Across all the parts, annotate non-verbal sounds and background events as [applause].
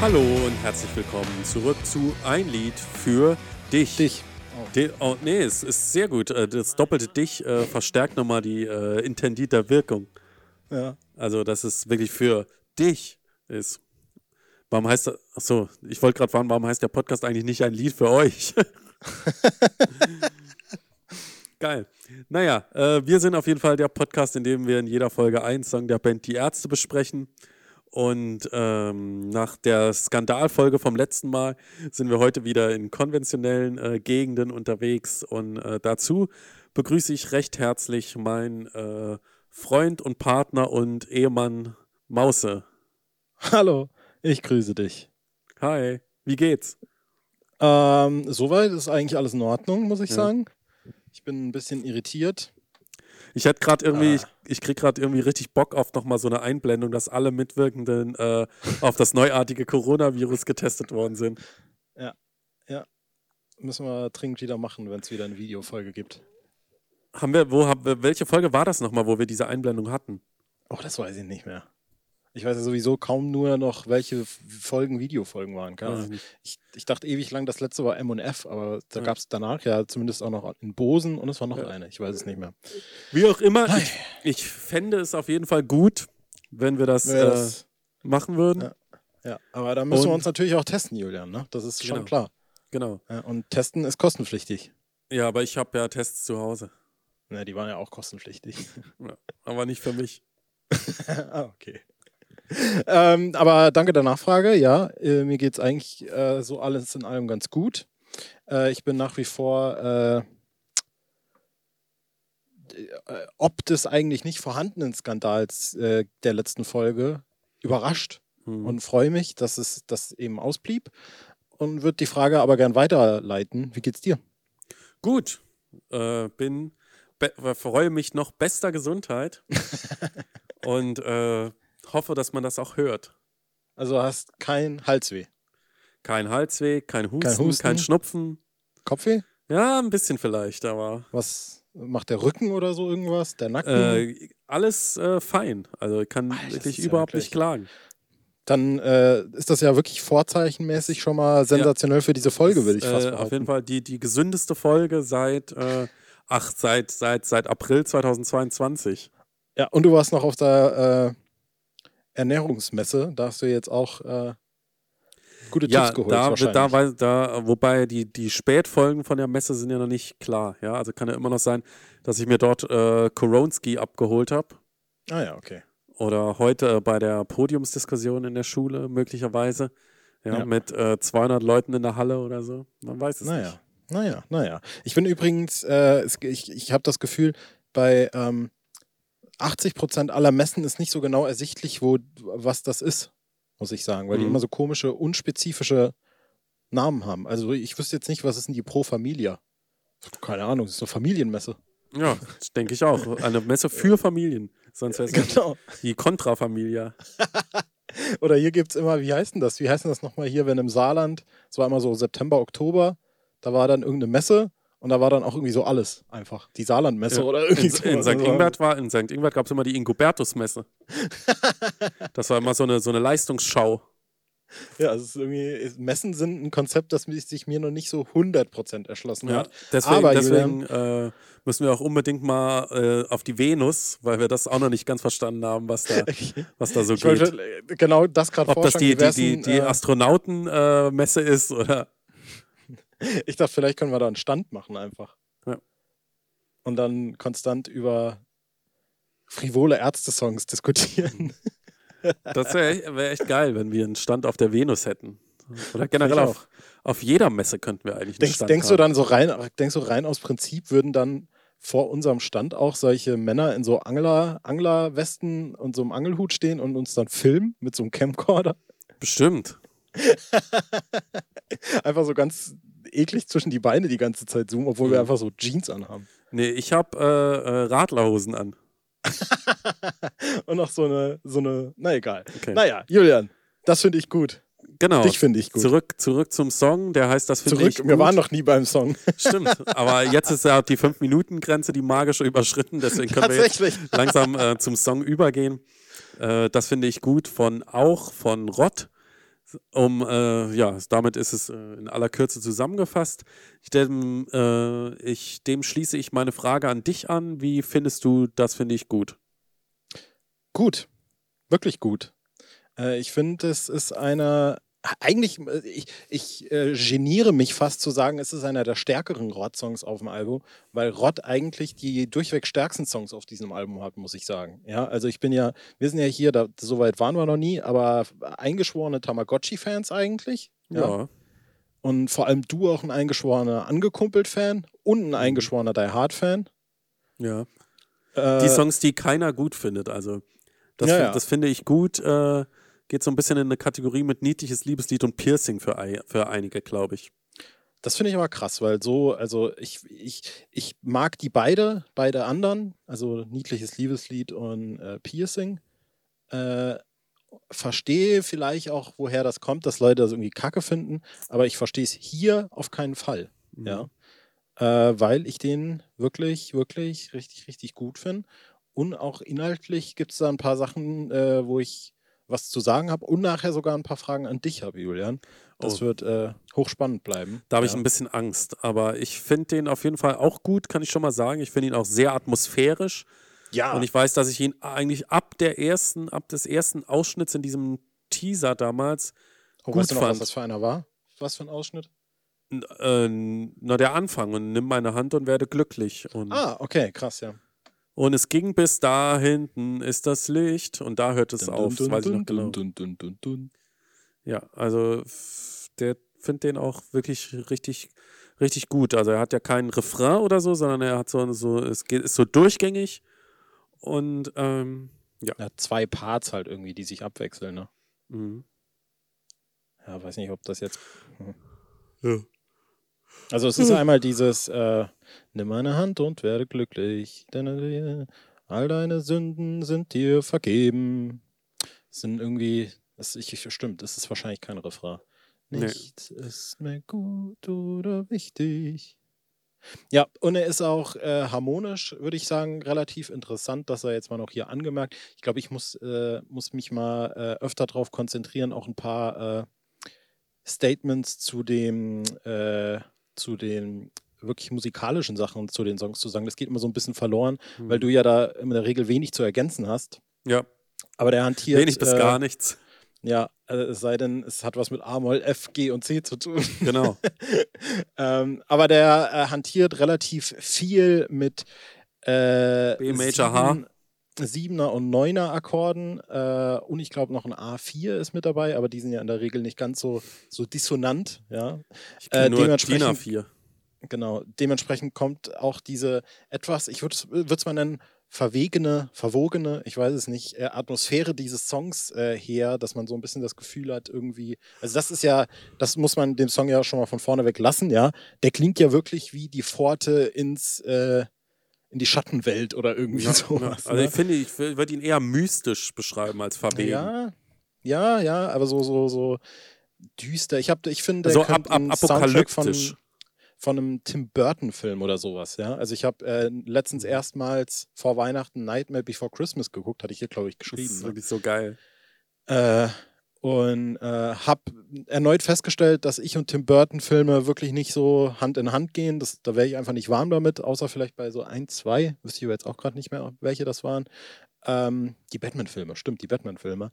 Hallo und herzlich willkommen zurück zu Ein Lied für dich. Dich. Di- Oh, nee, es ist sehr gut. Äh, Das doppelte dich äh, verstärkt nochmal die äh, intendite Wirkung. Ja. Also, dass es wirklich für dich ist. Warum heißt das? Achso, ich wollte gerade fragen, warum heißt der Podcast eigentlich nicht ein Lied für euch? [laughs] Geil. Naja, äh, wir sind auf jeden Fall der Podcast, in dem wir in jeder Folge einen Song der Band Die Ärzte besprechen. Und ähm, nach der Skandalfolge vom letzten Mal sind wir heute wieder in konventionellen äh, Gegenden unterwegs. Und äh, dazu begrüße ich recht herzlich meinen äh, Freund und Partner und Ehemann Mause. Hallo, ich grüße dich. Hi, wie geht's? Ähm, soweit ist eigentlich alles in Ordnung, muss ich Ja. sagen. Ich bin ein bisschen irritiert. Ich hätte gerade irgendwie, Ah. ich, ich krieg gerade irgendwie richtig Bock auf nochmal so eine Einblendung, dass alle Mitwirkenden äh, auf das neuartige Coronavirus getestet worden sind. Müssen wir dringend wieder machen, wenn es wieder eine Videofolge gibt. Haben wir, wo haben wir, welche Folge war das nochmal, wo wir diese Einblendung hatten? Oh, das weiß ich nicht mehr. Ich weiß ja sowieso kaum nur noch, welche Folgen Videofolgen waren. Weiß ich. Ich, dachte ewig lang, das letzte war M&F, aber da Ja. gab es danach ja zumindest auch noch in Bosen und es war noch Ja. eine. Ich weiß es nicht mehr. Wie auch immer, ich, ich fände es auf jeden Fall gut, wenn wir das, äh, das- machen würden. Ja. ja, aber da müssen wir Und- uns natürlich auch testen, Julian. Ne? Das ist schon Genau. klar. Genau. Und testen ist kostenpflichtig. Ja, aber ich habe ja Tests zu Hause. Ne, die waren ja auch kostenpflichtig. Aber nicht für mich. [laughs] ah, okay. Ähm, aber danke der Nachfrage. Ja, äh, mir geht es eigentlich äh, so alles in allem ganz gut. Äh, ich bin nach wie vor äh, äh, ob des eigentlich nicht vorhandenen Skandals äh, der letzten Folge überrascht Hm. und freue mich, dass es das eben ausblieb und würde die Frage aber gern weiterleiten. Wie geht's dir? Gut, bin, freue mich noch bester Gesundheit [laughs] und äh, hoffe, dass man das auch hört. Also hast kein Halsweh, Kein Halsweh, kein Husten, kein, Husten? Schnupfen. Kopfweh? Ja, ein bisschen vielleicht, aber Was macht der Rücken oder so irgendwas? Der Nacken? äh, alles äh, fein. Also ich kann Alter, wirklich ja überhaupt wirklich- nicht klagen. dann äh, ist das ja wirklich vorzeichenmäßig schon mal sensationell für diese Folge, würde ich fast äh, behaupten. Auf jeden Fall die, die gesündeste Folge seit, äh, ach, seit, seit, seit April 2022. Ja, und du warst noch auf der äh, Ernährungsmesse. Da hast du jetzt auch äh, gute Ja, Tipps geholt. da, da, da, wobei die, die Spätfolgen von der Messe sind ja noch nicht klar. Ja, also kann ja immer noch sein, dass ich mir dort äh, Koronski abgeholt habe. ah ja, okay. Oder heute äh, bei der Podiumsdiskussion in der Schule möglicherweise. Ja, Ja. mit äh, 200 Leuten in der Halle oder so. Man weiß es Naja, nicht. naja, naja. Ich bin übrigens, äh, ich, ich habe das Gefühl, bei ähm, 80 Prozent aller Messen ist nicht so genau ersichtlich, wo, was das ist, muss ich sagen, weil die Mhm. immer so komische, unspezifische Namen haben. Also ich wüsste jetzt nicht, was ist denn die Pro Familia? Keine Ahnung, das ist eine Familienmesse. Ja, das denke ich auch. Eine Messe für Familien. Sonst wäre es Genau. die Contra-Familia. [laughs] Oder hier gibt es immer, wie heißt denn das? Wie heißt denn das nochmal hier, wenn im Saarland, es war immer so September, Oktober, da war dann irgendeine Messe und da war dann auch irgendwie so alles einfach. Die Saarlandmesse Ja. oder irgendwie In, so. in St. Ingbert war, in St. Ingbert gab es immer die Ingubertus-Messe. [laughs] Das war immer so eine, so eine Leistungsschau. Ja, es ist irgendwie, Messen sind ein Konzept, das sich mir noch nicht so 100% erschlossen Ja, hat. deswegen, Aber, deswegen äh, müssen wir auch unbedingt mal äh, auf die Venus, weil wir das auch noch nicht ganz verstanden haben, was da, [laughs] was da so Ich geht. wollte äh, genau das gerade Ob das die, die, die, die äh, Astronautenmesse ist oder. Ich dachte, vielleicht können wir da einen Stand machen einfach. Ja. Und dann konstant über frivole Ärzte-Songs diskutieren. [laughs] Das wäre wär echt geil, wenn wir einen Stand auf der Venus hätten. Oder generell auf, auf jeder Messe könnten wir eigentlich einen Denkst, Stand denkst du haben. dann so rein, denkst du rein aus Prinzip würden dann vor unserem Stand auch solche Männer in so Angler, Anglerwesten und so einem Angelhut stehen und uns dann filmen mit so einem Camcorder? Bestimmt. [laughs] Einfach so ganz eklig zwischen die Beine die ganze Zeit zoomen, obwohl wir Mhm. einfach so Jeans anhaben. Nee, ich habe äh, äh, Radlerhosen an. [laughs] Und noch so eine, so eine, na egal. Okay. Naja, Julian, das finde ich gut. Genau. Dich finde ich gut. Zurück, zurück zum Song, der heißt das finde ich gut. wir waren noch nie beim Song. Stimmt, aber [laughs] jetzt ist ja die 5-Minuten-Grenze, die magische, überschritten, deswegen können wir jetzt langsam äh, zum Song übergehen. Äh, das finde ich gut von auch von Rott. Um, äh, ja, damit ist es äh, in aller Kürze zusammengefasst. Ich, dem, äh, ich, dem schließe ich meine Frage an dich an. Wie findest du das, finde ich gut? Gut, wirklich gut. Äh, ich finde, es ist einer eigentlich, äh, ich, ich äh, geniere mich fast zu sagen, es ist einer der stärkeren Rod-Songs auf dem Album, weil Rod eigentlich die durchweg stärksten Songs auf diesem Album hat, muss ich sagen. Ja, also ich bin ja, wir sind ja hier, da, so weit waren wir noch nie, aber eingeschworene Tamagotchi-Fans eigentlich. Ja. ja. Und vor allem du auch ein eingeschworener Angekumpelt-Fan und ein mhm. eingeschworener Die Hard-Fan. Ja. Äh, die Songs, die keiner gut findet, also das, ja, ja. das finde ich gut. Äh, geht so ein bisschen in eine Kategorie mit niedliches Liebeslied und Piercing für, für einige, glaube ich. Das finde ich aber krass, weil so, also ich, ich, ich mag die beide, beide anderen, also niedliches Liebeslied und äh, Piercing. Äh, verstehe vielleicht auch, woher das kommt, dass Leute das irgendwie kacke finden, aber ich verstehe es hier auf keinen Fall. Mhm. Ja. Äh, weil ich den wirklich, wirklich richtig, richtig gut finde. Und auch inhaltlich gibt es da ein paar Sachen, äh, wo ich was zu sagen habe und nachher sogar ein paar Fragen an dich habe, Julian. Das oh. wird äh, hochspannend bleiben. Da habe ja. ich ein bisschen Angst, aber ich finde den auf jeden Fall auch gut, kann ich schon mal sagen. Ich finde ihn auch sehr atmosphärisch. Ja. Und ich weiß, dass ich ihn eigentlich ab der ersten, ab des ersten Ausschnitts in diesem Teaser damals oh, gut weißt du noch, fand. was das für einer war? Was für ein Ausschnitt? Äh, na, der Anfang und nimm meine Hand und werde glücklich. Und ah, okay, krass, ja. Und es ging bis da hinten ist das Licht und da hört es dun, auf. Dun, das weiß dun, ich noch genau. Ja, also der findet den auch wirklich richtig, richtig gut. Also er hat ja keinen Refrain oder so, sondern er hat so, so es geht, ist so durchgängig und ähm, ja. Er hat zwei Parts halt irgendwie, die sich abwechseln, ne? Mhm. Ja, weiß nicht, ob das jetzt. Hm. Ja. Also es ist einmal dieses äh, Nimm meine Hand und werde glücklich, denn all deine Sünden sind dir vergeben. Es sind irgendwie, das, ich, stimmt, das ist wahrscheinlich kein Refrain. Nichts nee. ist mir gut oder wichtig. Ja, und er ist auch äh, harmonisch, würde ich sagen, relativ interessant, dass er jetzt mal noch hier angemerkt. Ich glaube, ich muss, äh, muss mich mal äh, öfter darauf konzentrieren, auch ein paar äh, Statements zu dem äh, zu den wirklich musikalischen Sachen zu den Songs zu sagen. Das geht immer so ein bisschen verloren, mhm. weil du ja da in der Regel wenig zu ergänzen hast. Ja. Aber der hantiert. Wenig bis äh, gar nichts. Ja, also es sei denn, es hat was mit A-Moll, F, G und C zu tun. Genau. [laughs] ähm, aber der äh, hantiert relativ viel mit äh, B Major H. Siebener und Neuner Akkorden äh, und ich glaube noch ein A4 ist mit dabei, aber die sind ja in der Regel nicht ganz so, so dissonant. Ja. Ich äh, nur dementsprechend, DIN A4. Genau, dementsprechend kommt auch diese etwas, ich würde es mal nennen, verwegene, verwogene, ich weiß es nicht, äh, Atmosphäre dieses Songs äh, her, dass man so ein bisschen das Gefühl hat, irgendwie, also das ist ja, das muss man dem Song ja schon mal von vorne weg lassen, ja. Der klingt ja wirklich wie die Pforte ins, äh, in die Schattenwelt oder irgendwie ja, sowas. Also ne? ich finde, ich würde ihn eher mystisch beschreiben als verwegen. Ja, ja, ja, aber so, so, so düster. Ich, hab, ich finde, so ab, ab, apokalyptisch. Von, von einem Tim Burton-Film oder sowas, ja. Also ich habe äh, letztens mhm. erstmals vor Weihnachten Nightmare Before Christmas geguckt, hatte ich hier, glaube ich, geschrieben. Das ist ne? wirklich so geil. Äh, und äh, habe erneut festgestellt, dass ich und Tim Burton Filme wirklich nicht so Hand in Hand gehen. Das, da wäre ich einfach nicht warm damit, außer vielleicht bei so ein, zwei. Wüsste ich jetzt auch gerade nicht mehr, welche das waren. Ähm, die Batman-Filme, stimmt, die Batman-Filme.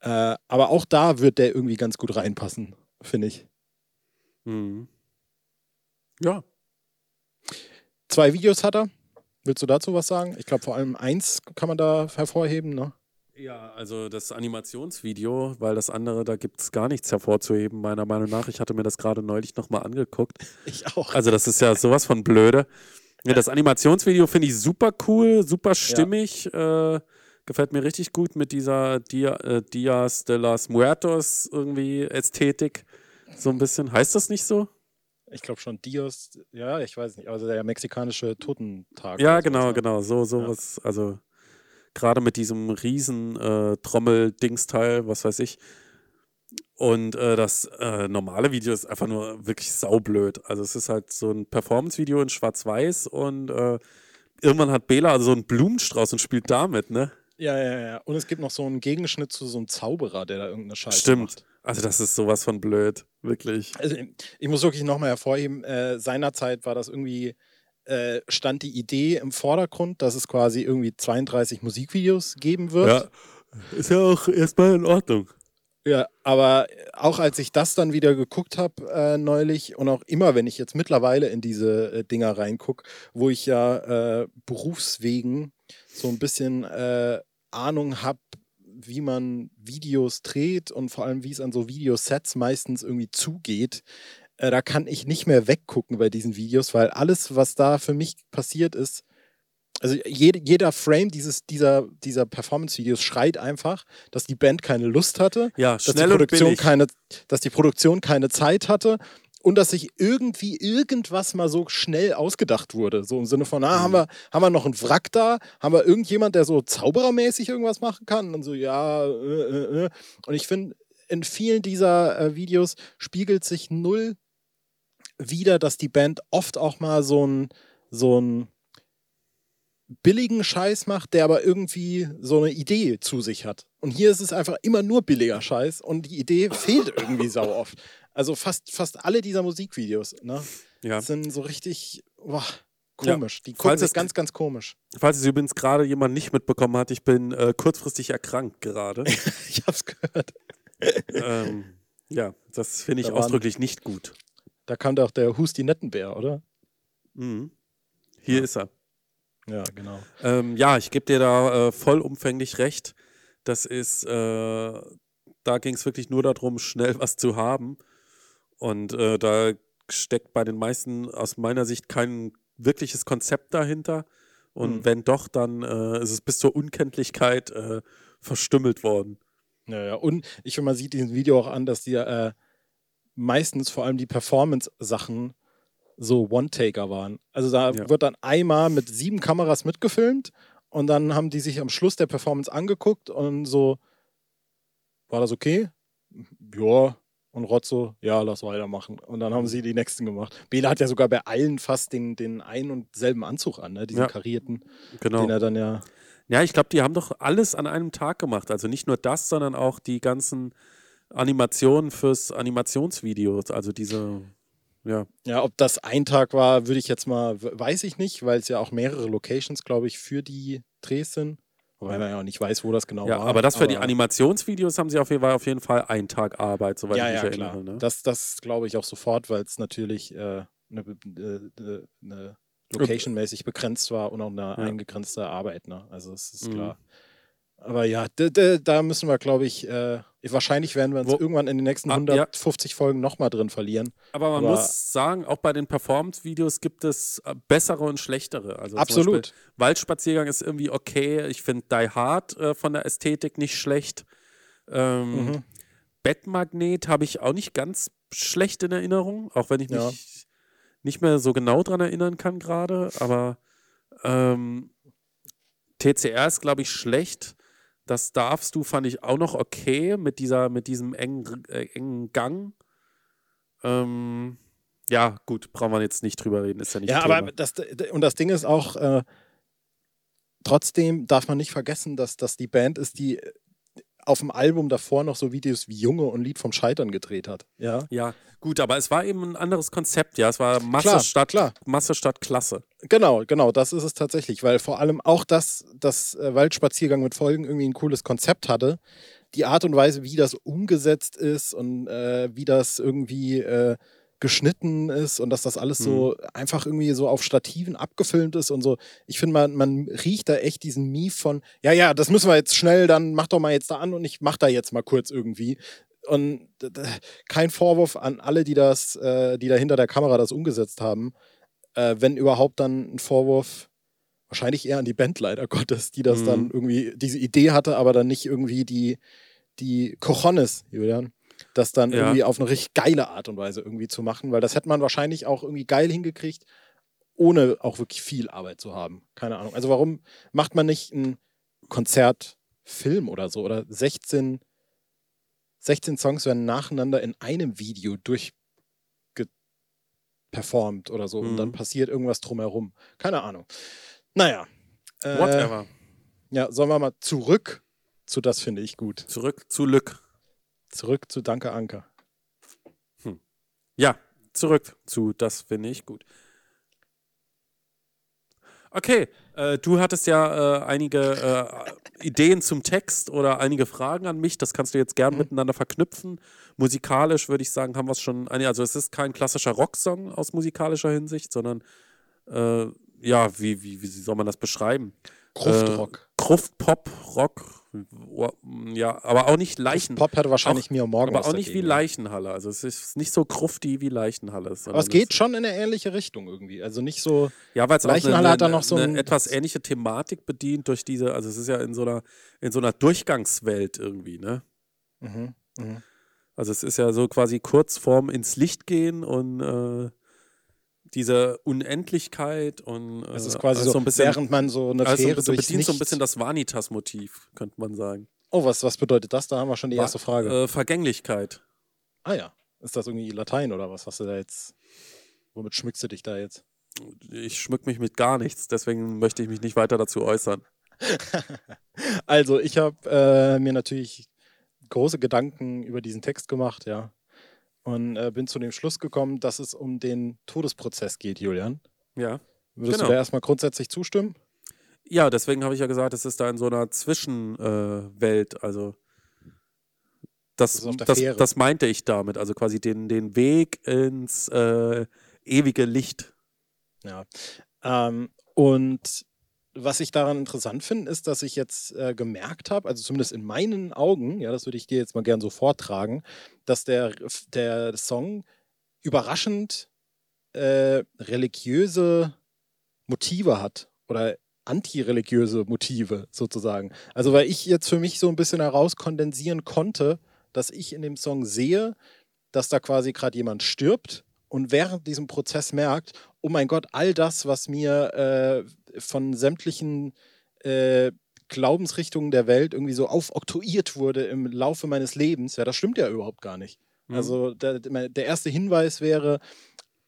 Äh, aber auch da wird der irgendwie ganz gut reinpassen, finde ich. Mhm. Ja. Zwei Videos hat er. Willst du dazu was sagen? Ich glaube, vor allem eins kann man da hervorheben, ne? Ja, also das Animationsvideo, weil das andere, da gibt es gar nichts hervorzuheben, meiner Meinung nach. Ich hatte mir das gerade neulich nochmal angeguckt. Ich auch. Also das ist ja sowas von blöde. Ja, das Animationsvideo finde ich super cool, super stimmig. Ja. Äh, gefällt mir richtig gut mit dieser Dia, äh, Dias de las Muertos irgendwie Ästhetik. So ein bisschen. Heißt das nicht so? Ich glaube schon Dios, ja, ich weiß nicht, also der mexikanische Totentag. Ja, genau, ne? genau, so sowas, ja. also gerade mit diesem riesen äh, Trommel-Dingsteil, was weiß ich. Und äh, das äh, normale Video ist einfach nur wirklich saublöd. Also es ist halt so ein Performance-Video in Schwarz-Weiß und äh, irgendwann hat Bela also so einen Blumenstrauß und spielt damit, ne? Ja, ja, ja. Und es gibt noch so einen Gegenschnitt zu so einem Zauberer, der da irgendeine Scheiße Stimmt. macht. Also das ist sowas von blöd, wirklich. Also ich muss wirklich nochmal hervorheben, äh, seinerzeit war das irgendwie, äh, stand die Idee im Vordergrund, dass es quasi irgendwie 32 Musikvideos geben wird. Ja, ist ja auch erstmal in Ordnung. Ja, aber auch als ich das dann wieder geguckt habe äh, neulich und auch immer, wenn ich jetzt mittlerweile in diese äh, Dinger reingucke, wo ich ja äh, berufswegen so ein bisschen äh, Ahnung habe, wie man Videos dreht und vor allem, wie es an so Videosets meistens irgendwie zugeht, äh, da kann ich nicht mehr weggucken bei diesen Videos, weil alles, was da für mich passiert ist, also jede, jeder Frame dieses, dieser, dieser Performance-Videos schreit einfach, dass die Band keine Lust hatte, ja, dass, die Produktion keine, dass die Produktion keine Zeit hatte und dass sich irgendwie irgendwas mal so schnell ausgedacht wurde. So im Sinne von, ah, mhm. haben, wir, haben wir noch einen Wrack da? Haben wir irgendjemand, der so zauberermäßig irgendwas machen kann? Und so, ja, äh, äh, äh. Und ich finde, in vielen dieser äh, Videos spiegelt sich null wieder, dass die Band oft auch mal so ein, so ein billigen Scheiß macht, der aber irgendwie so eine Idee zu sich hat. Und hier ist es einfach immer nur billiger Scheiß und die Idee fehlt irgendwie sau oft. Also fast, fast alle dieser Musikvideos ne, ja. sind so richtig boah, komisch. Ja. Die gucken es ganz, ganz komisch. Falls es übrigens gerade jemand nicht mitbekommen hat, ich bin äh, kurzfristig erkrankt gerade. [laughs] ich hab's gehört. ähm, ja, das finde ich da ausdrücklich nicht gut. Da kam doch der Husti Nettenbär, oder? Mhm. Hier ja. ist er. Ja, genau. Ähm, ja, ich gebe dir da äh, vollumfänglich recht. Das ist, äh, da ging es wirklich nur darum, schnell was zu haben. Und äh, da steckt bei den meisten aus meiner Sicht kein wirkliches Konzept dahinter. Und mhm. wenn doch, dann äh, ist es bis zur Unkenntlichkeit äh, verstümmelt worden. Ja, ja. Und ich finde, man sieht diesem Video auch an, dass die äh, meistens vor allem die Performance-Sachen so One-Taker waren. Also da ja. wird dann einmal mit sieben Kameras mitgefilmt und dann haben die sich am Schluss der Performance angeguckt und so, war das okay? Ja. Und Rotzo, ja, lass weitermachen. Und dann haben sie die nächsten gemacht. Bela hat ja sogar bei allen fast den, den einen und selben Anzug an, ne? diesen ja. karierten, genau. den er dann ja. Ja, ich glaube, die haben doch alles an einem Tag gemacht. Also nicht nur das, sondern auch die ganzen Animationen fürs Animationsvideo. Also diese ja. Ja, ob das ein Tag war, würde ich jetzt mal, weiß ich nicht, weil es ja auch mehrere Locations, glaube ich, für die Drehs sind. Wobei man ja auch nicht weiß, wo das genau ja, war. Aber das für aber die Animationsvideos haben sie auf jeden Fall, auf jeden Fall einen Tag Arbeit, soweit ja, ich mich ja, erinnere. Klar. Ne? Das, das glaube ich auch sofort, weil es natürlich äh, eine, äh, eine Location-mäßig begrenzt war und auch eine ja. eingegrenzte Arbeit. Ne? Also es ist mhm. klar. Aber ja, da müssen wir, glaube ich, äh, wahrscheinlich werden wir uns Wo, irgendwann in den nächsten 150 ah, ja. Folgen nochmal drin verlieren. Aber man Aber muss sagen, auch bei den Performance-Videos gibt es äh, bessere und schlechtere. Also absolut. Waldspaziergang ist irgendwie okay. Ich finde Die Hard äh, von der Ästhetik nicht schlecht. Ähm, mhm. Bettmagnet habe ich auch nicht ganz schlecht in Erinnerung, auch wenn ich mich ja. nicht mehr so genau dran erinnern kann gerade. Aber ähm, TCR ist, glaube ich, schlecht. Das darfst du, fand ich auch noch okay mit, dieser, mit diesem engen, äh, engen Gang. Ähm, ja, gut, brauchen wir jetzt nicht drüber reden, ist ja nicht Ja, Thema. aber das, und das Ding ist auch, äh, trotzdem darf man nicht vergessen, dass das die Band ist, die auf dem Album davor noch so Videos wie Junge und Lied vom Scheitern gedreht hat. Ja, ja gut, aber es war eben ein anderes Konzept, ja. Es war Masse, klar, statt, klar. Masse statt Klasse. Genau, genau, das ist es tatsächlich, weil vor allem auch das, das äh, Waldspaziergang mit Folgen irgendwie ein cooles Konzept hatte. Die Art und Weise, wie das umgesetzt ist und äh, wie das irgendwie äh, geschnitten ist und dass das alles so mhm. einfach irgendwie so auf Stativen abgefilmt ist und so. Ich finde, man, man riecht da echt diesen Mief von, ja, ja, das müssen wir jetzt schnell, dann mach doch mal jetzt da an und ich mach da jetzt mal kurz irgendwie. Und kein Vorwurf an alle, die das, äh, die da hinter der Kamera das umgesetzt haben. Äh, wenn überhaupt dann ein Vorwurf, wahrscheinlich eher an die Band leider Gottes, die das mhm. dann irgendwie, diese Idee hatte, aber dann nicht irgendwie die, die Cojones, Julian, das dann ja. irgendwie auf eine richtig geile Art und Weise irgendwie zu machen, weil das hätte man wahrscheinlich auch irgendwie geil hingekriegt, ohne auch wirklich viel Arbeit zu haben. Keine Ahnung. Also warum macht man nicht einen Konzertfilm oder so oder 16, 16 Songs werden nacheinander in einem Video durchgeperformt oder so mhm. und dann mhm. passiert irgendwas drumherum. Keine Ahnung. Naja. Äh, Whatever. Ja, sollen wir mal zurück zu das finde ich gut. Zurück zu Lück. Zurück zu Danke Anker. Hm. Ja, zurück zu Das finde ich gut. Okay, äh, du hattest ja äh, einige äh, Ideen zum Text oder einige Fragen an mich. Das kannst du jetzt gern mhm. miteinander verknüpfen. Musikalisch würde ich sagen, haben wir es schon. Also, es ist kein klassischer Rocksong aus musikalischer Hinsicht, sondern äh, ja, wie, wie, wie soll man das beschreiben? Kruftrock. Äh, Kruft-Pop, Rock, ja, aber auch nicht Leichen. Pop hätte wahrscheinlich auch, mir morgen. Aber auch nicht wie Leichenhalle. Also es ist nicht so krufti wie Leichenhalle. Aber es geht schon in eine ähnliche Richtung irgendwie. Also nicht so. Ja, weil es Leichenhalle eine, hat dann noch so eine etwas ähnliche Thematik bedient durch diese. Also es ist ja in so einer in so einer Durchgangswelt irgendwie, ne? Mhm, mh. Also es ist ja so quasi kurz vorm ins Licht gehen und äh, diese Unendlichkeit und äh, es ist quasi also so, ein bisschen, während man so eine also Fähre so bedient so ein bisschen das Vanitas-Motiv, könnte man sagen. Oh, was, was bedeutet das? Da haben wir schon die erste Frage. Äh, Vergänglichkeit. Ah ja. Ist das irgendwie Latein oder was hast du da jetzt? Womit schmückst du dich da jetzt? Ich schmück mich mit gar nichts, deswegen möchte ich mich nicht weiter dazu äußern. [laughs] also, ich habe äh, mir natürlich große Gedanken über diesen Text gemacht, ja und äh, bin zu dem Schluss gekommen, dass es um den Todesprozess geht, Julian. Ja. Würdest genau. du da erstmal grundsätzlich zustimmen? Ja, deswegen habe ich ja gesagt, es ist da in so einer Zwischenwelt. Äh, also das, das, das, das, meinte ich damit, also quasi den, den Weg ins äh, ewige Licht. Ja. Ähm, und was ich daran interessant finde, ist, dass ich jetzt äh, gemerkt habe, also zumindest in meinen Augen, ja, das würde ich dir jetzt mal gern so vortragen, dass der, der Song überraschend äh, religiöse Motive hat oder antireligiöse Motive sozusagen. Also weil ich jetzt für mich so ein bisschen herauskondensieren konnte, dass ich in dem Song sehe, dass da quasi gerade jemand stirbt und während diesem Prozess merkt, oh mein Gott, all das, was mir äh, von sämtlichen äh, Glaubensrichtungen der Welt irgendwie so aufoktroyiert wurde im Laufe meines Lebens, ja, das stimmt ja überhaupt gar nicht. Mhm. Also der, der erste Hinweis wäre,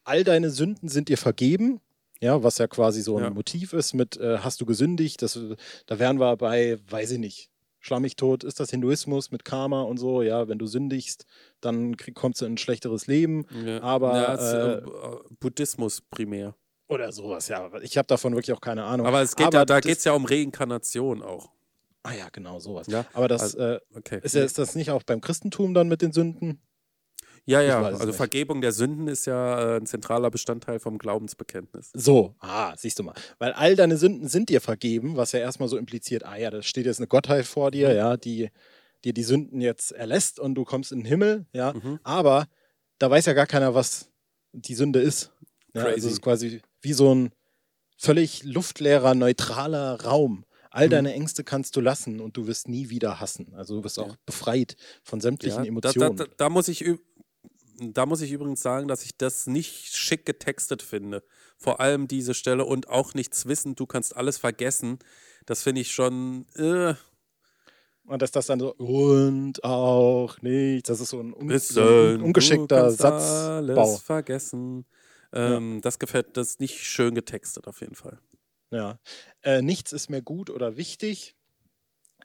all deine Sünden sind dir vergeben, ja, was ja quasi so ein ja. Motiv ist mit äh, hast du gesündigt, das, da wären wir bei, weiß ich nicht, schlammig tot ist das Hinduismus mit Karma und so, ja, wenn du sündigst, dann krieg, kommst du in ein schlechteres Leben. Ja. Aber ja, äh, äh, Buddhismus primär. Oder sowas, ja. Ich habe davon wirklich auch keine Ahnung. Aber es geht Aber ja, da geht es ja um Reinkarnation auch. Ah ja, genau, sowas. Ja? Aber das also, äh, okay. ist, ist das nicht auch beim Christentum dann mit den Sünden? Ja, ja, also nicht. Vergebung der Sünden ist ja äh, ein zentraler Bestandteil vom Glaubensbekenntnis. So, ah, siehst du mal. Weil all deine Sünden sind dir vergeben, was ja erstmal so impliziert, ah ja, da steht jetzt eine Gottheit vor dir, mhm. ja, die dir die Sünden jetzt erlässt und du kommst in den Himmel, ja. Mhm. Aber da weiß ja gar keiner, was die Sünde ist. Ja, also es ist quasi wie so ein völlig luftleerer, neutraler Raum. All mhm. deine Ängste kannst du lassen und du wirst nie wieder hassen. Also du wirst auch befreit von sämtlichen ja, Emotionen. Da, da, da, muss ich da muss ich übrigens sagen, dass ich das nicht schick getextet finde. Vor allem diese Stelle und auch nichts wissen, du kannst alles vergessen. Das finde ich schon. Äh. Und dass das dann so und auch nichts, das ist so ein, un ein ungeschickter Satzbau. Alles vergessen. Ähm, ja. Das gefällt, das ist nicht schön getextet auf jeden Fall. Ja. Äh, nichts ist mehr gut oder wichtig.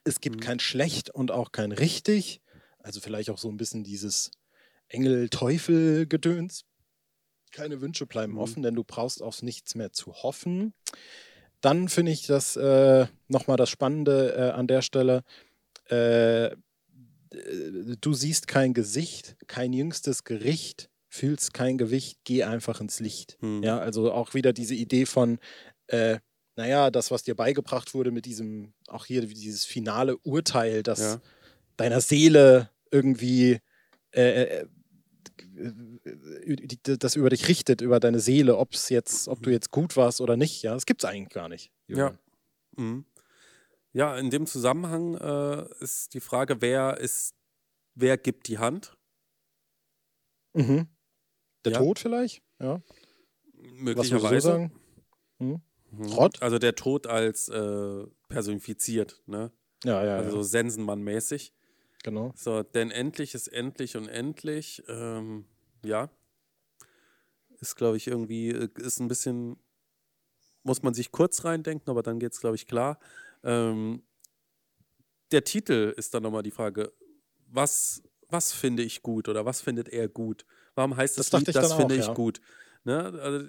Es gibt mhm. kein schlecht und auch kein richtig. Also vielleicht auch so ein bisschen dieses Engel-Teufel-Gedöns. Keine Wünsche bleiben mhm. offen, denn du brauchst auf nichts mehr zu hoffen. Dann finde ich das äh, nochmal das Spannende äh, an der Stelle. Äh, du siehst kein Gesicht, kein jüngstes Gericht, fühlst kein Gewicht, geh einfach ins Licht. Mhm. Ja, also auch wieder diese Idee von, äh, naja, das, was dir beigebracht wurde mit diesem, auch hier dieses finale Urteil, das ja. deiner Seele irgendwie äh, äh das über dich richtet, über deine Seele, ob's jetzt, ob du mhm. jetzt gut warst oder nicht. Ja, das gibt es eigentlich gar nicht. Julian. Ja. Mhm. Ja, in dem Zusammenhang äh, ist die Frage, wer ist, wer gibt die Hand? Mhm. Der ja. Tod vielleicht? Ja. Möglicherweise. So sagen? Hm? Mhm. Also der Tod als äh, personifiziert, ne? Ja, ja. Also ja. Sensenmann-mäßig. Genau. So, denn endlich ist endlich und endlich, ähm, ja, ist, glaube ich, irgendwie, äh, ist ein bisschen, muss man sich kurz reindenken, aber dann geht es, glaube ich, klar. Ähm, der Titel ist dann nochmal die Frage, was was finde ich gut oder was findet er gut? Warum heißt das, das Lied, das finde ich ja. gut? Ne? Also,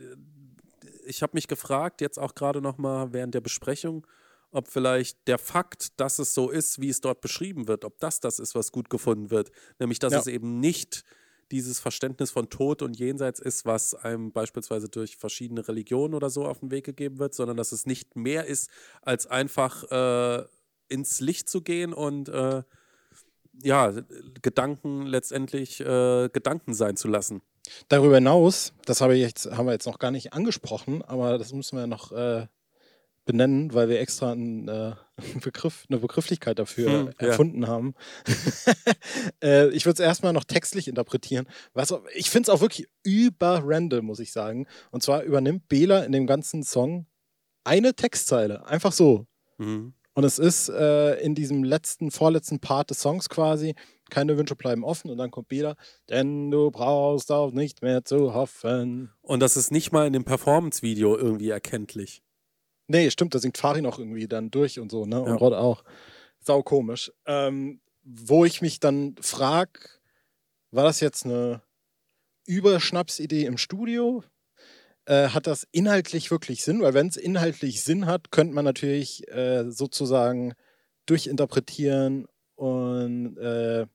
ich habe mich gefragt, jetzt auch gerade noch mal während der Besprechung, ob vielleicht der Fakt, dass es so ist, wie es dort beschrieben wird, ob das das ist, was gut gefunden wird. Nämlich, dass ja. es eben nicht dieses Verständnis von Tod und Jenseits ist, was einem beispielsweise durch verschiedene Religionen oder so auf den Weg gegeben wird, sondern dass es nicht mehr ist, als einfach äh, ins Licht zu gehen und äh, ja, Gedanken letztendlich äh, Gedanken sein zu lassen. Darüber hinaus, das habe ich jetzt, haben wir jetzt noch gar nicht angesprochen, aber das müssen wir noch äh, benennen, weil wir extra einen, äh, [laughs] Begriff, eine Begrifflichkeit dafür hm, erfunden ja. haben. [laughs] äh, ich würde es erstmal noch textlich interpretieren. Was, ich finde es auch wirklich über random, muss ich sagen. Und zwar übernimmt Bela in dem ganzen Song eine Textzeile. Einfach so. Mhm. Und es ist äh, in diesem letzten, vorletzten Part des Songs quasi, keine Wünsche bleiben offen und dann kommt Bela, denn du brauchst auch nicht mehr zu hoffen. Und das ist nicht mal in dem Performance-Video irgendwie erkenntlich. Nee, stimmt, da singt Farin auch irgendwie dann durch und so, ne? Und ja. Rod auch. Sau komisch. Ähm, wo ich mich dann frag, war das jetzt eine Überschnapsidee im Studio? Äh, hat das inhaltlich wirklich Sinn? Weil wenn es inhaltlich Sinn hat, könnte man natürlich äh, sozusagen durchinterpretieren und äh,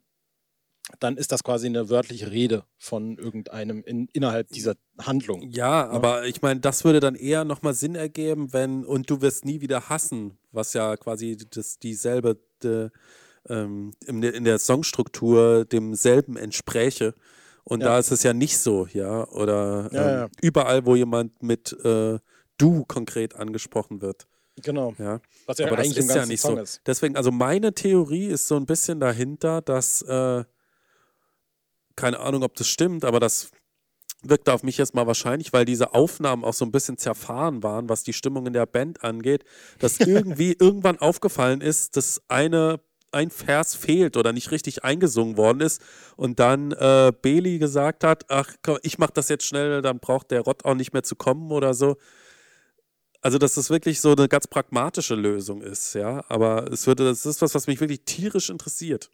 dann ist das quasi eine wörtliche Rede von irgendeinem in, innerhalb dieser Handlung. Ja, ne? aber ich meine, das würde dann eher nochmal Sinn ergeben, wenn und du wirst nie wieder hassen, was ja quasi das, dieselbe de, ähm, in, der, in der Songstruktur demselben entspräche. Und ja. da ist es ja nicht so, ja. Oder ähm, ja, ja. überall, wo jemand mit äh, du konkret angesprochen wird. Genau. Ja. Was ja Aber eigentlich das ist ja nicht Song so. Ist. Deswegen, also meine Theorie ist so ein bisschen dahinter, dass äh, keine Ahnung, ob das stimmt, aber das wirkte auf mich jetzt mal wahrscheinlich, weil diese Aufnahmen auch so ein bisschen zerfahren waren, was die Stimmung in der Band angeht, dass [laughs] irgendwie irgendwann aufgefallen ist, dass eine ein Vers fehlt oder nicht richtig eingesungen worden ist und dann äh, Beli gesagt hat, ach komm, ich mach das jetzt schnell, dann braucht der Rott auch nicht mehr zu kommen oder so. Also, dass das wirklich so eine ganz pragmatische Lösung ist, ja. Aber es würde, das ist was, was mich wirklich tierisch interessiert.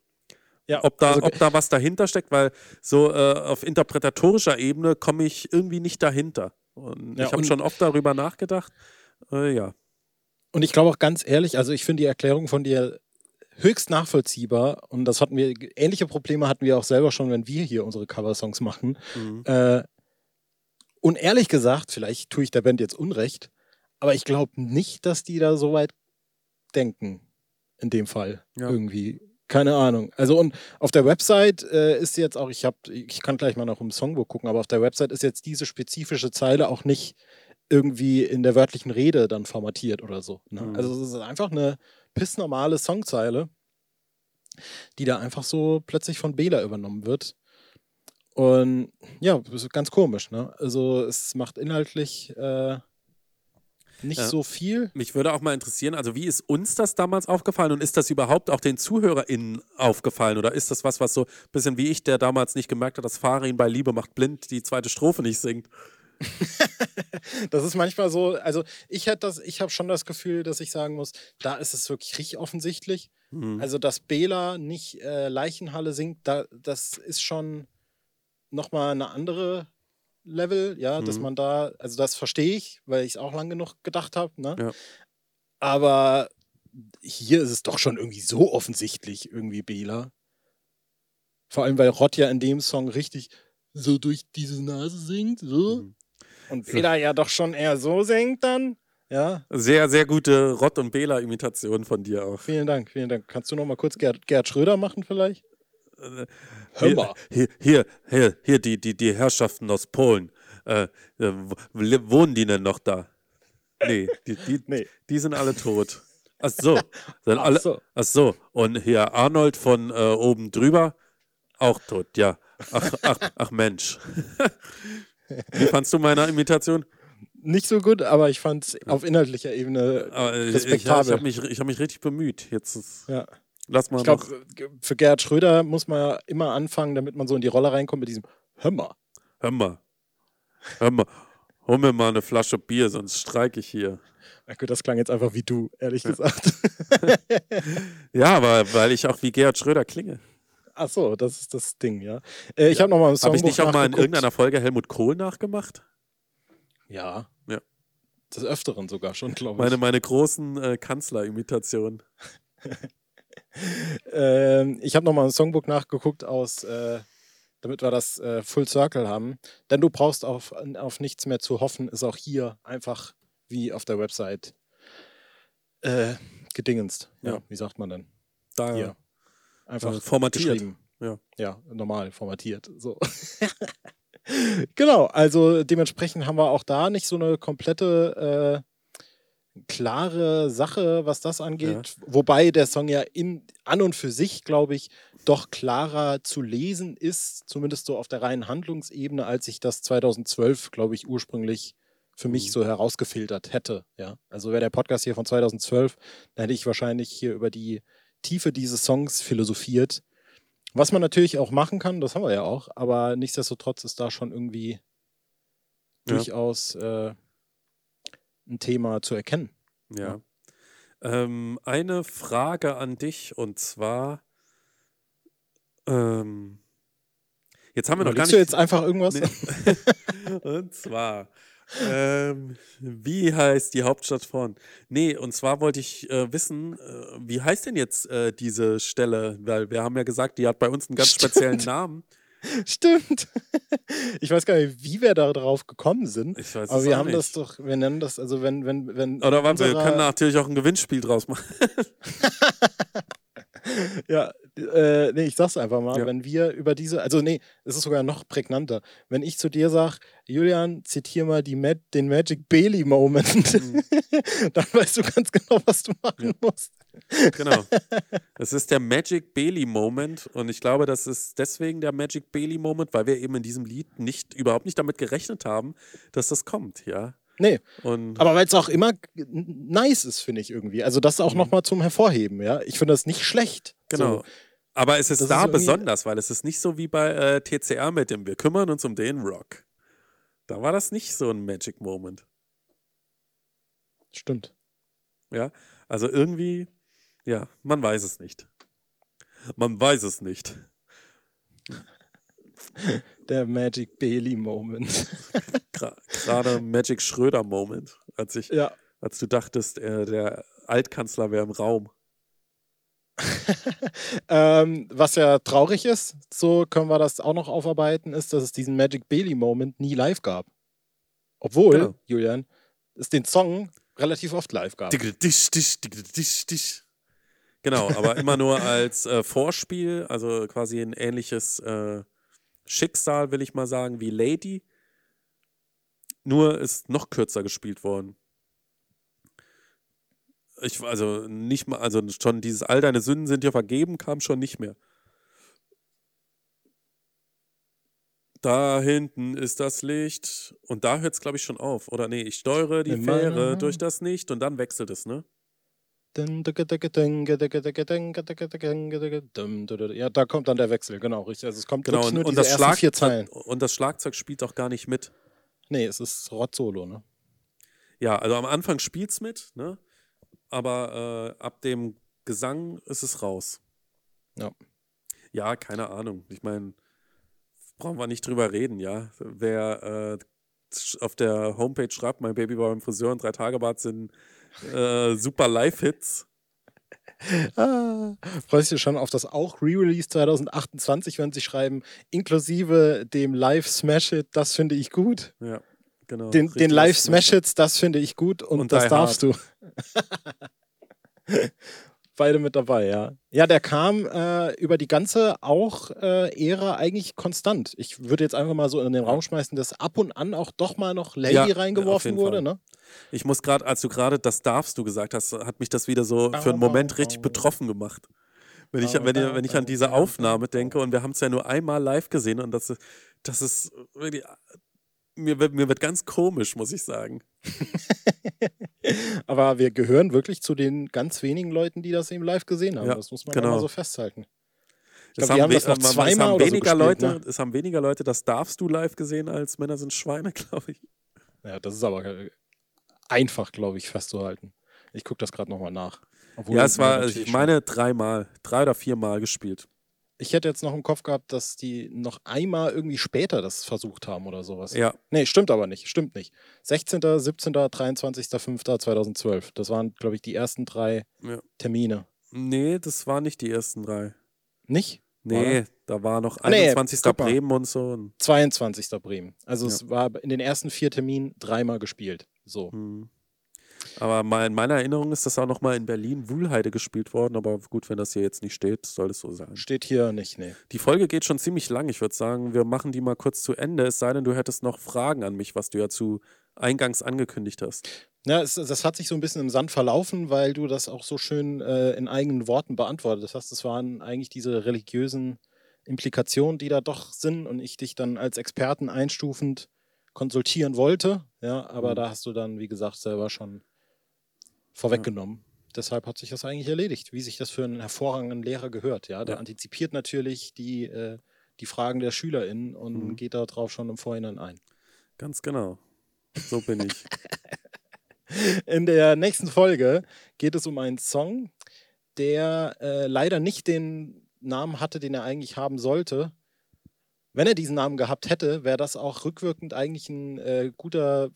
Ja, ob, da, also, ob da was dahinter steckt, weil so äh, auf interpretatorischer Ebene komme ich irgendwie nicht dahinter. Und ja, ich habe schon oft darüber nachgedacht. Äh, ja. Und ich glaube auch ganz ehrlich, also ich finde die Erklärung von dir höchst nachvollziehbar und das hatten wir, ähnliche Probleme hatten wir auch selber schon, wenn wir hier unsere Coversongs machen. Mhm. Äh, und ehrlich gesagt, vielleicht tue ich der Band jetzt Unrecht, aber ich glaube nicht, dass die da so weit denken. In dem Fall. Ja. Irgendwie. Keine Ahnung. Also und auf der Website äh, ist jetzt auch, ich habe, ich kann gleich mal noch im Songbook gucken, aber auf der Website ist jetzt diese spezifische Zeile auch nicht irgendwie in der wörtlichen Rede dann formatiert oder so. Ne? Mhm. Also es ist einfach eine pissnormale Songzeile, die da einfach so plötzlich von Bela übernommen wird. Und ja, ganz komisch, ne? Also es macht inhaltlich äh, nicht ja. so viel. Mich würde auch mal interessieren, also wie ist uns das damals aufgefallen und ist das überhaupt auch den ZuhörerInnen aufgefallen oder ist das was, was so ein bisschen wie ich, der damals nicht gemerkt hat, dass Farin bei Liebe macht blind die zweite Strophe nicht singt? [laughs] das ist manchmal so, also ich hätte das, ich habe schon das Gefühl, dass ich sagen muss, da ist es wirklich richtig offensichtlich. Mhm. Also, dass Bela nicht äh, Leichenhalle singt, da, das ist schon nochmal eine andere Level, ja, mhm. dass man da, also das verstehe ich, weil ich es auch lang genug gedacht habe, ne? Ja. Aber hier ist es doch schon irgendwie so offensichtlich, irgendwie Bela. Vor allem, weil Rott ja in dem Song richtig so durch diese Nase singt, so. Mhm. Und Bela ja doch schon eher so singt dann. Ja. Sehr, sehr gute Rott- und Bela-Imitation von dir auch. Vielen Dank, vielen Dank. Kannst du noch mal kurz Gerd, Gerd Schröder machen vielleicht? Äh, Hör mal. Hier, hier, hier, hier die, die, die Herrschaften aus Polen. Äh, äh wohnen die denn noch da? Nee, die, die, [laughs] nee. die sind alle tot. Ach so. [laughs] Sind alle, ach so. Ach so. Und hier Arnold von äh, oben drüber, auch tot, ja. Ach, ach, ach Mensch. [laughs] Wie fandst du meine Imitation? Nicht so gut, aber ich fand es auf inhaltlicher Ebene respektabel. Ich, ich habe mich, hab mich richtig bemüht. Jetzt ist, ja. Lass mal ich glaube, für Gerhard Schröder muss man ja immer anfangen, damit man so in die Rolle reinkommt mit diesem mal. Hör mal. Hol mir mal eine Flasche Bier, sonst streike ich hier. Okay, das klang jetzt einfach wie du, ehrlich ja. gesagt. [laughs] ja, aber weil ich auch wie Gerhard Schröder klinge. Ach so, das ist das Ding, ja. Äh, ich ja. habe nochmal einen Song. Habe ich nicht auch mal in irgendeiner Folge Helmut Kohl nachgemacht? Ja. Ja. Des Öfteren sogar schon, glaube ich. Meine, meine großen äh, Kanzlerimitationen. [laughs] ähm, ich habe nochmal ein Songbook nachgeguckt aus, äh, damit wir das äh, Full Circle haben. Denn du brauchst auf, auf nichts mehr zu hoffen, ist auch hier einfach wie auf der Website äh, gedingenst. Ja. ja. wie sagt man denn? Da. Hier. Einfach äh, formatiert. Ja. ja, normal formatiert. So. [laughs] genau, also dementsprechend haben wir auch da nicht so eine komplette äh, klare Sache, was das angeht. Ja. Wobei der Song ja in, an und für sich, glaube ich, doch klarer zu lesen ist, zumindest so auf der reinen Handlungsebene, als ich das 2012, glaube ich, ursprünglich für mich mhm. so herausgefiltert hätte. Ja, also wäre der Podcast hier von 2012, dann hätte ich wahrscheinlich hier über die Tiefe dieses Songs philosophiert. Was man natürlich auch machen kann, das haben wir ja auch, aber nichtsdestotrotz ist da schon irgendwie ja. durchaus äh, ein Thema zu erkennen. Ja. ja. Ähm, eine Frage an dich und zwar, ähm, jetzt haben wir noch gar nicht. du jetzt einfach irgendwas? Nee. [laughs] und zwar, ähm, wie heißt die Hauptstadt von? Nee, und zwar wollte ich äh, wissen, äh, wie heißt denn jetzt äh, diese Stelle? Weil wir haben ja gesagt, die hat bei uns einen ganz Stimmt. speziellen Namen. [laughs] Stimmt. Ich weiß gar nicht, wie wir da drauf gekommen sind. Ich weiß aber wir haben nicht. das doch, wir nennen das, also wenn, wenn, wenn. Oder warte, wir können natürlich auch ein Gewinnspiel draus machen. [laughs] [laughs] [laughs] ja, äh, nee, ich sag's einfach mal, ja. wenn wir über diese, also nee, es ist sogar noch prägnanter. Wenn ich zu dir sage, Julian, zitiere mal die Mag den Magic Bailey Moment, mhm. [laughs] dann weißt du ganz genau, was du machen ja. musst. Genau. [laughs] Es ist der Magic Bailey Moment und ich glaube, das ist deswegen der Magic Bailey Moment, weil wir eben in diesem Lied nicht, überhaupt nicht damit gerechnet haben, dass das kommt, ja. Nee. Und aber weil es auch immer nice ist, finde ich irgendwie. Also das auch mhm. nochmal zum Hervorheben, ja. Ich finde das nicht schlecht. Genau. So. Aber es ist das da ist besonders, weil es ist nicht so wie bei äh, TCR mit dem Wir kümmern uns um den Rock. Da war das nicht so ein Magic Moment. Stimmt. Ja, also irgendwie, ja, man weiß es nicht. Man weiß es nicht. [laughs] Der Magic Bailey Moment. [laughs] Gerade Magic Schröder Moment, als ich, ja. als du dachtest, äh, der Altkanzler wäre im Raum. [laughs] ähm, was ja traurig ist, so können wir das auch noch aufarbeiten, ist, dass es diesen Magic Bailey Moment nie live gab. Obwohl, genau. Julian, es den Song relativ oft live gab. Genau, aber immer nur [laughs] als äh, Vorspiel, also quasi ein ähnliches äh, Schicksal, will ich mal sagen, wie Lady. Nur ist noch kürzer gespielt worden. Ich, also nicht mal, also schon dieses All deine Sünden sind dir vergeben, kam schon nicht mehr. Da hinten ist das Licht. Und da hört es, glaube ich, schon auf. Oder nee, ich steuere die Fähre durch das Nicht und dann wechselt es, ne? Ja, da kommt dann der Wechsel, genau, richtig. Also es kommt genau, nur und, das Schlag vier Zeilen. Und das Schlagzeug spielt auch gar nicht mit. Nee, es ist Rot-Solo, ne? Ja, also am Anfang spielt es mit, ne? Aber äh, ab dem Gesang ist es raus. Ja. Ja, keine Ahnung. Ich meine, brauchen wir nicht drüber reden, ja. Wer äh, auf der Homepage schreibt, mein Baby war beim Friseur und drei Tage Bad sind äh, super Live-Hits. Ah, freust du dich schon auf das auch Re-Release 2028, wenn sie schreiben, inklusive dem Live-Smash-Hit, das finde ich gut. Ja, genau. Den, den Live-Smash-Hits, das finde ich gut und, und das darfst hard. du. [laughs] beide mit dabei, ja. Ja, der kam äh, über die ganze auch äh, Ära eigentlich konstant. Ich würde jetzt einfach mal so in den Raum schmeißen, dass ab und an auch doch mal noch Lady ja, reingeworfen wurde, ne? Ich muss gerade, als du gerade das darfst du gesagt hast, hat mich das wieder so für einen Moment richtig betroffen gemacht. Wenn ich, wenn, ich, wenn ich an diese Aufnahme denke und wir haben es ja nur einmal live gesehen und das, das ist mir wird, mir wird ganz komisch, muss ich sagen. [laughs] Aber wir gehören wirklich zu den ganz wenigen Leuten, die das eben live gesehen haben. Ja, das muss man genau. mal so festhalten. Glaub, haben, haben das noch zweimal haben weniger so gespielt, Leute, ne? Es haben weniger Leute, das darfst du live gesehen, als Männer sind Schweine, [laughs] glaube ich. Ja, das ist aber einfach, glaube ich, festzuhalten. Ich gucke das gerade nochmal nach. ja, es war, ich meine, dreimal, drei oder viermal gespielt. Ich hätte jetzt noch im Kopf gehabt, dass die noch einmal irgendwie später das versucht haben oder sowas. Ja. Nee, stimmt aber nicht. Stimmt nicht. 16., 17., 23., 5. 2012. Das waren, glaube ich, die ersten drei Ja. Termine. Nee, das waren nicht die ersten drei. Nicht? Nee, da war noch Ah, nee, 21. guck mal. Bremen und so. Und, 22. Bremen. Also Ja. es war in den ersten vier Terminen dreimal gespielt. So. hm. Aber mal in meiner Erinnerung ist das auch noch mal in Berlin Wuhlheide gespielt worden. Aber gut, wenn das hier jetzt nicht steht, soll es so sein. Steht hier nicht, nee. Die Folge geht schon ziemlich lang. Ich würde sagen, wir machen die mal kurz zu Ende. Es sei denn, du hättest noch Fragen an mich, was du ja zu eingangs angekündigt hast. Ja, es, das hat sich so ein bisschen im Sand verlaufen, weil du das auch so schön äh, in eigenen Worten beantwortet hast. Das waren eigentlich diese religiösen Implikationen, die da doch sind und ich dich dann als Experten einstufend konsultieren wollte. Ja, aber Mhm. da hast du dann, wie gesagt, selber schon vorweggenommen. Deshalb hat sich das eigentlich erledigt, wie sich das für einen hervorragenden Lehrer gehört. Ja, der Ja. antizipiert natürlich die, äh, die Fragen der SchülerInnen und Mhm. geht darauf schon im Vorhinein ein. Ganz genau. So bin ich. [laughs] In der nächsten Folge geht es um einen Song, der äh, leider nicht den Namen hatte, den er eigentlich haben sollte. Wenn er diesen Namen gehabt hätte, wäre das auch rückwirkend eigentlich ein äh, guter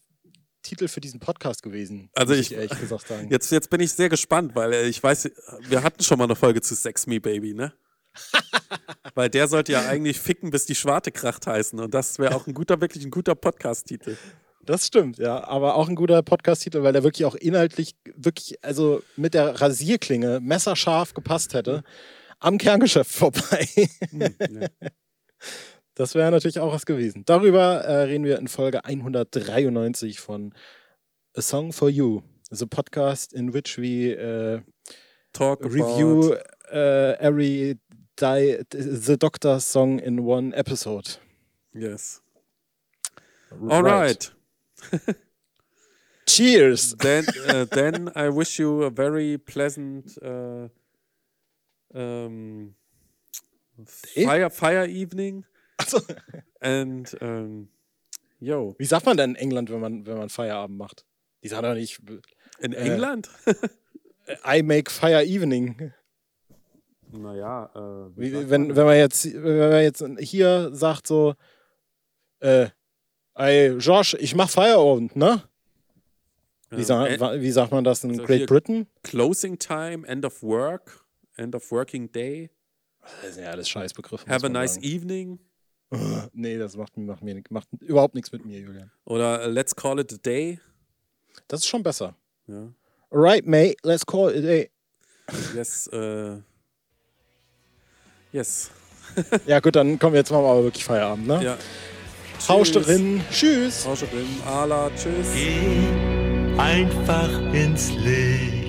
Titel für diesen Podcast gewesen. Also muss ich- ehrlich gesagt sagen. Jetzt, jetzt bin ich sehr gespannt, weil äh, ich weiß, wir hatten schon mal eine Folge zu Sex Me Baby, ne? [laughs] weil der sollte ja eigentlich Ficken, bis die Schwarte kracht heißen. Und das wäre auch ein guter, wirklich ein guter Podcast-Titel. Das stimmt, ja. Aber auch ein guter Podcast-Titel, weil der wirklich auch inhaltlich wirklich, also mit der Rasierklinge messerscharf gepasst hätte. Am Kerngeschäft vorbei. Hm, ja. [laughs] Das wäre natürlich auch was gewesen. Darüber äh, reden wir in Folge 193 von A Song for You. The podcast in which we äh, Talk review äh, every di The Doctor song in one episode. Yes. All right. [laughs] Cheers! Then, uh, then I wish you a very pleasant uh, um, Day? fire, fire evening. Achso. And um, yo, Wie sagt man denn in England, wenn man, wenn man Feierabend macht? Die sagen doch nicht, in Äh, England? I make fire evening. naja, äh, Wie, wenn, man? wenn man jetzt, wenn man jetzt hier sagt so, äh, ey, Josh, ich mach Feierabend, ne? Wie, Ähm, sa äh, wie sagt man das in also Great Britain? Closing time, end of work, end of working day, Das sind ja alles Scheißbegriffe. have a nice sagen. evening [laughs] Nee, das macht, macht, mir, macht überhaupt nichts mit mir, Julian. oder uh, let's call it a day. Das ist schon besser. Ja. Alright, mate, let's call it a day. Yes, äh, yes. [laughs] Ja, gut, dann kommen wir jetzt machen wir aber wirklich Feierabend, ne? Ja. Haust Tschüss. drin. Tschüss. Haust drin. Ala, tschüss. Geh einfach ins Licht.